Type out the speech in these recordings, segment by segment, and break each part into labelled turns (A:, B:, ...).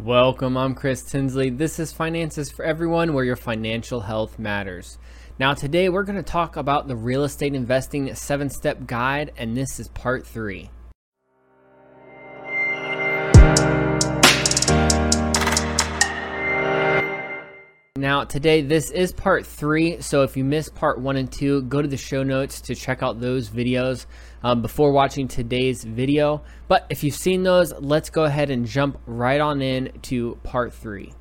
A: Welcome, I'm Chris Tinsley. This is Finances for Everyone, where your financial health matters. Now, today we're going to talk about the real estate investing seven step guide, and this is part three. Now, today, this is part three. So, if you missed part one and two, go to the show notes to check out those videos um, before watching today's video. But if you've seen those, let's go ahead and jump right on in to part three.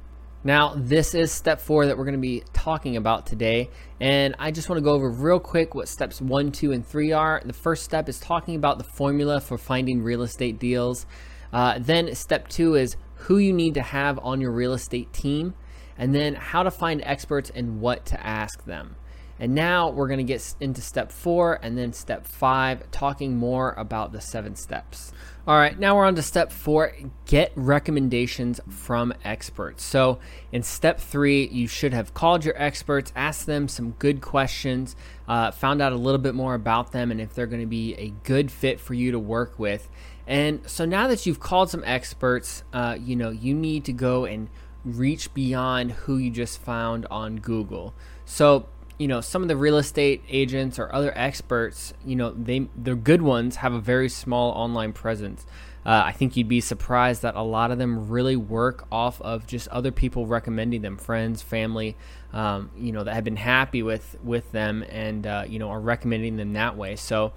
A: Now, this is step four that we're going to be talking about today. And I just want to go over real quick what steps one, two, and three are. The first step is talking about the formula for finding real estate deals. Uh, then, step two is who you need to have on your real estate team and then how to find experts and what to ask them. And now we're going to get into step four and then step five, talking more about the seven steps. All right, now we're on to step four get recommendations from experts. So, in step three, you should have called your experts, asked them some good questions, uh, found out a little bit more about them, and if they're going to be a good fit for you to work with. And so, now that you've called some experts, uh, you know, you need to go and reach beyond who you just found on Google. So, you know, some of the real estate agents or other experts, you know, they the good ones have a very small online presence. Uh, I think you'd be surprised that a lot of them really work off of just other people recommending them, friends, family, um, you know, that have been happy with with them and uh, you know are recommending them that way. So,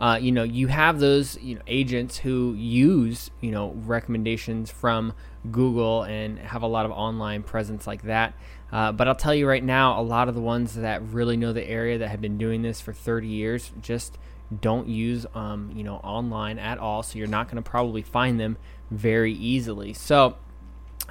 A: uh, you know, you have those you know agents who use you know recommendations from Google and have a lot of online presence like that. Uh, but I'll tell you right now, a lot of the ones that really know the area that have been doing this for 30 years just don't use um, you know online at all so you're not going to probably find them very easily. So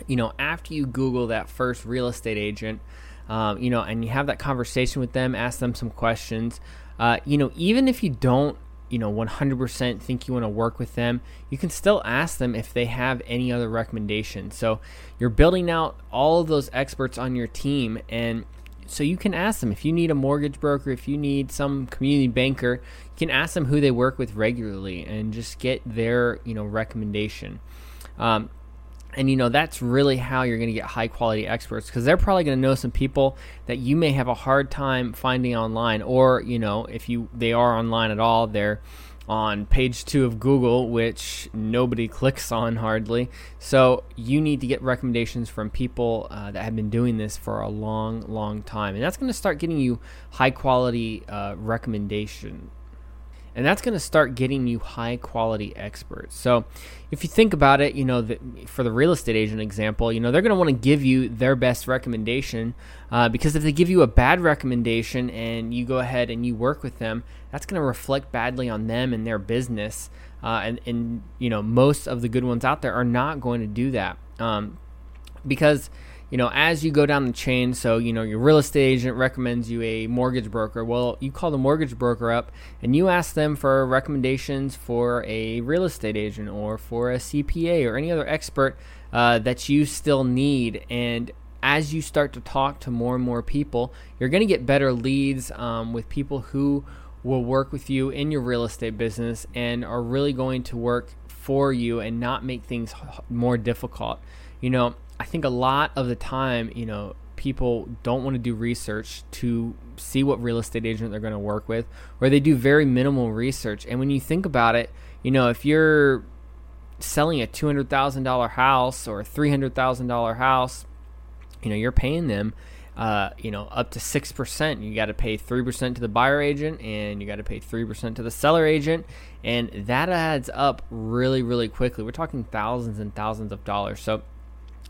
A: you know after you google that first real estate agent um, you know and you have that conversation with them ask them some questions uh, you know even if you don't you know 100% think you want to work with them you can still ask them if they have any other recommendations. So you're building out all of those experts on your team and so you can ask them if you need a mortgage broker, if you need some community banker, you can ask them who they work with regularly and just get their you know recommendation. Um, and you know that's really how you're going to get high quality experts because they're probably going to know some people that you may have a hard time finding online or you know if you they are online at all they're on page two of Google, which nobody clicks on hardly. So you need to get recommendations from people uh, that have been doing this for a long, long time, and that's going to start getting you high quality uh, recommendation and that's going to start getting you high quality experts. So, if you think about it, you know, the, for the real estate agent example, you know, they're going to want to give you their best recommendation uh, because if they give you a bad recommendation and you go ahead and you work with them, that's going to reflect badly on them and their business. Uh, and, and, you know, most of the good ones out there are not going to do that um, because you know, as you go down the chain, so, you know, your real estate agent recommends you a mortgage broker. Well, you call the mortgage broker up and you ask them for recommendations for a real estate agent or for a CPA or any other expert uh, that you still need. And as you start to talk to more and more people, you're going to get better leads um, with people who will work with you in your real estate business and are really going to work for you and not make things more difficult. You know, I think a lot of the time, you know, people don't want to do research to see what real estate agent they're going to work with, or they do very minimal research. And when you think about it, you know, if you're selling a $200,000 house or a $300,000 house, you know, you're paying them, uh, you know, up to 6%. You got to pay 3% to the buyer agent and you got to pay 3% to the seller agent. And that adds up really, really quickly. We're talking thousands and thousands of dollars. So,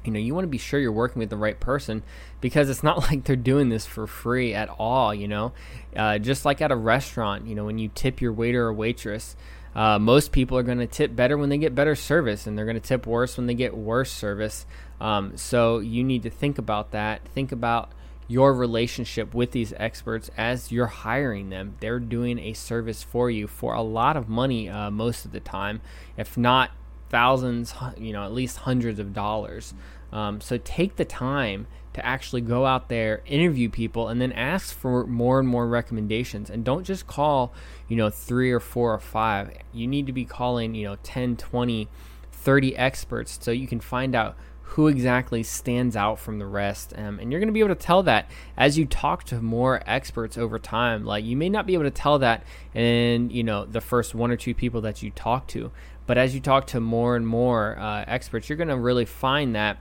A: you know you want to be sure you're working with the right person because it's not like they're doing this for free at all you know? Uh, just like at a restaurant you know when you tip your waiter or waitress uh, most people are going to tip better when they get better service and they're going to tip worse when they get worse service. Um, so you need to think about that. Think about your relationship with these experts as you're hiring them. They're doing a service for you for a lot of money uh, most of the time if not thousands, you know, at least hundreds of dollars. Um, so take the time to actually go out there, interview people, and then ask for more and more recommendations. And don't just call, you know, three or four or five. You need to be calling, you know, 10, 20, 30 experts so you can find out who exactly stands out from the rest. Um, and you're going to be able to tell that as you talk to more experts over time. Like you may not be able to tell that in, you know, the first one or two people that you talk to, but as you talk to more and more uh, experts, you're going to really find that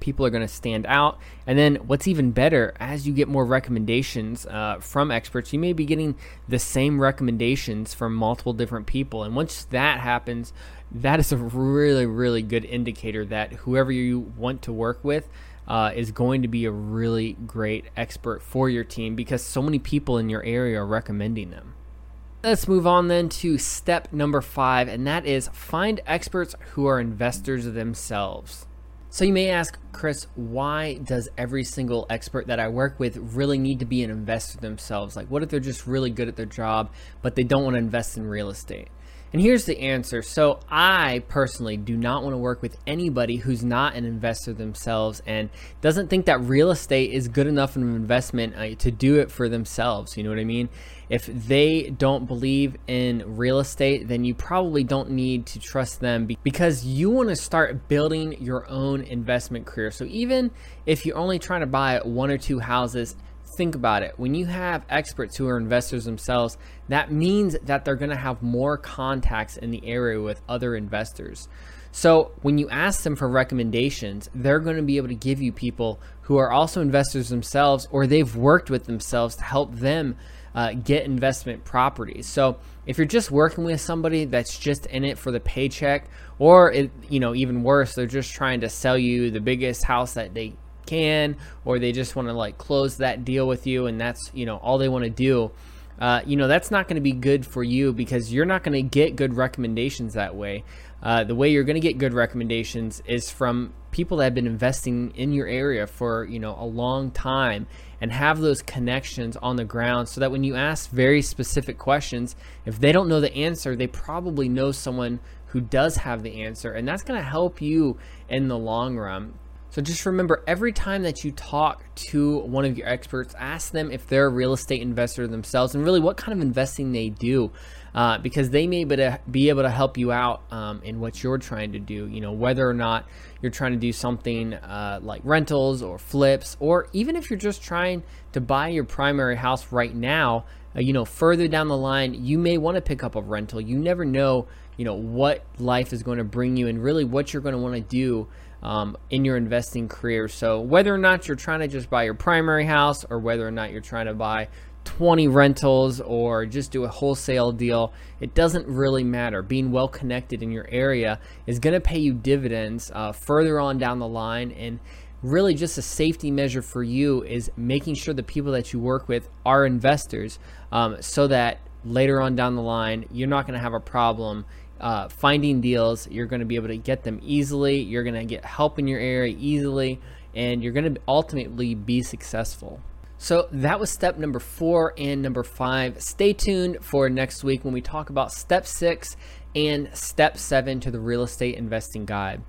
A: people are going to stand out. And then what's even better, as you get more recommendations uh, from experts, you may be getting the same recommendations from multiple different people. And once that happens, that is a really, really good indicator that whoever you want to work with uh, is going to be a really great expert for your team because so many people in your area are recommending them. Let's move on then to step number five, and that is find experts who are investors themselves. So you may ask, Chris, why does every single expert that I work with really need to be an investor themselves? Like, what if they're just really good at their job, but they don't want to invest in real estate? And here's the answer. So, I personally do not want to work with anybody who's not an investor themselves and doesn't think that real estate is good enough of an investment uh, to do it for themselves. You know what I mean? If they don't believe in real estate, then you probably don't need to trust them because you want to start building your own investment career. So, even if you're only trying to buy one or two houses, think about it. When you have experts who are investors themselves, that means that they're going to have more contacts in the area with other investors. So when you ask them for recommendations, they're going to be able to give you people who are also investors themselves or they've worked with themselves to help them uh, get investment properties. So if you're just working with somebody that's just in it for the paycheck, or it, you know even worse, they're just trying to sell you the biggest house that they can, or they just want to like close that deal with you, and that's you know all they want to do. Uh, you know that's not going to be good for you because you're not going to get good recommendations that way. Uh, the way you're going to get good recommendations is from people that have been investing in your area for you know a long time and have those connections on the ground so that when you ask very specific questions if they don't know the answer they probably know someone who does have the answer and that's going to help you in the long run so just remember every time that you talk to one of your experts, ask them if they're a real estate investor themselves and really what kind of investing they do. Uh, because they may be able to help you out um, in what you're trying to do. You know, whether or not you're trying to do something uh, like rentals or flips, or even if you're just trying to buy your primary house right now, uh, you know, further down the line, you may want to pick up a rental. You never know, you know, what life is going to bring you and really what you're going to want to do um, in your investing career. So, whether or not you're trying to just buy your primary house or whether or not you're trying to buy 20 rentals or just do a wholesale deal, it doesn't really matter. Being well connected in your area is going to pay you dividends uh, further on down the line. And really, just a safety measure for you is making sure the people that you work with are investors um, so that later on down the line, you're not going to have a problem uh, finding deals. You're going to be able to get them easily. You're going to get help in your area easily, and you're going to ultimately be successful. So that was step number four and number five. Stay tuned for next week when we talk about step six and step seven to the real estate investing guide.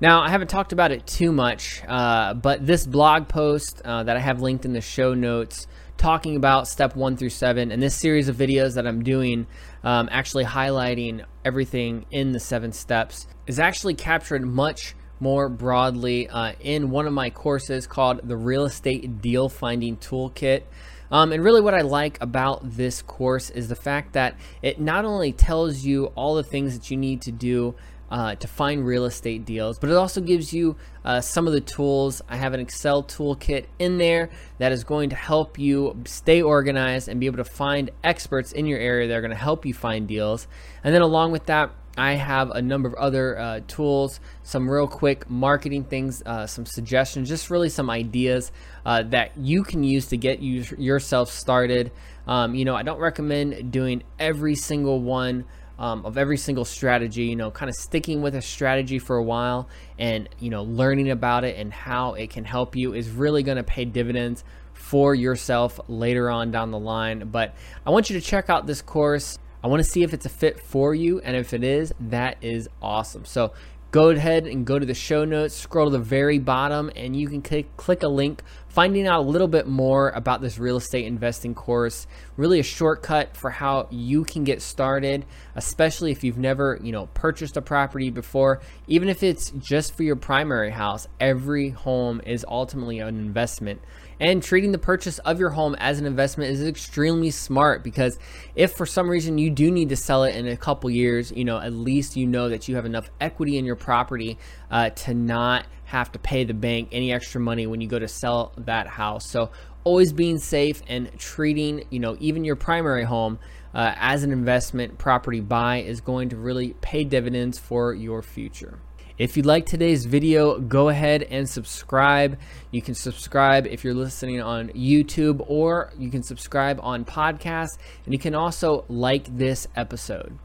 A: Now, I haven't talked about it too much, uh, but this blog post uh, that I have linked in the show notes talking about step one through seven and this series of videos that I'm doing, um, actually highlighting everything in the seven steps, is actually captured much more broadly uh, in one of my courses called the Real Estate Deal Finding Toolkit. Um, and really, what I like about this course is the fact that it not only tells you all the things that you need to do uh, to find real estate deals, but it also gives you uh, some of the tools. I have an Excel toolkit in there that is going to help you stay organized and be able to find experts in your area that are going to help you find deals. And then, along with that, I have a number of other uh, tools, some real quick marketing things, uh, some suggestions, just really some ideas uh, that you can use to get you, yourself started. Um, you know, I don't recommend doing every single one um, of every single strategy, you know, kind of sticking with a strategy for a while and, you know, learning about it and how it can help you is really going to pay dividends for yourself later on down the line. But I want you to check out this course. I want to see if it's a fit for you. And if it is, that is awesome. So go ahead and go to the show notes, scroll to the very bottom, and you can click, click a link finding out a little bit more about this real estate investing course, really a shortcut for how you can get started, especially if you've never, you know, purchased a property before, even if it's just for your primary house, every home is ultimately an investment. And treating the purchase of your home as an investment is extremely smart because if for some reason you do need to sell it in a couple years, you know, at least you know that you have enough equity in your property uh, to not have to pay the bank any extra money when you go to sell that house. So always being safe and treating, you know, even your primary home uh, as an investment property buy is going to really pay dividends for your future. If you like today's video, go ahead and subscribe. You can subscribe if you're listening on YouTube or you can subscribe on podcast and you can also like this episode.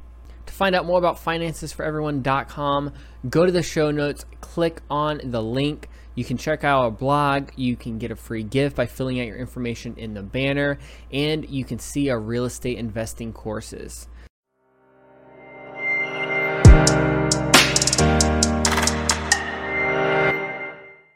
A: To find out more about financesforeveryone.com, go to the show notes, click on the link. You can check out our blog. You can get a free gift by filling out your information in the banner, and you can see our real estate investing courses.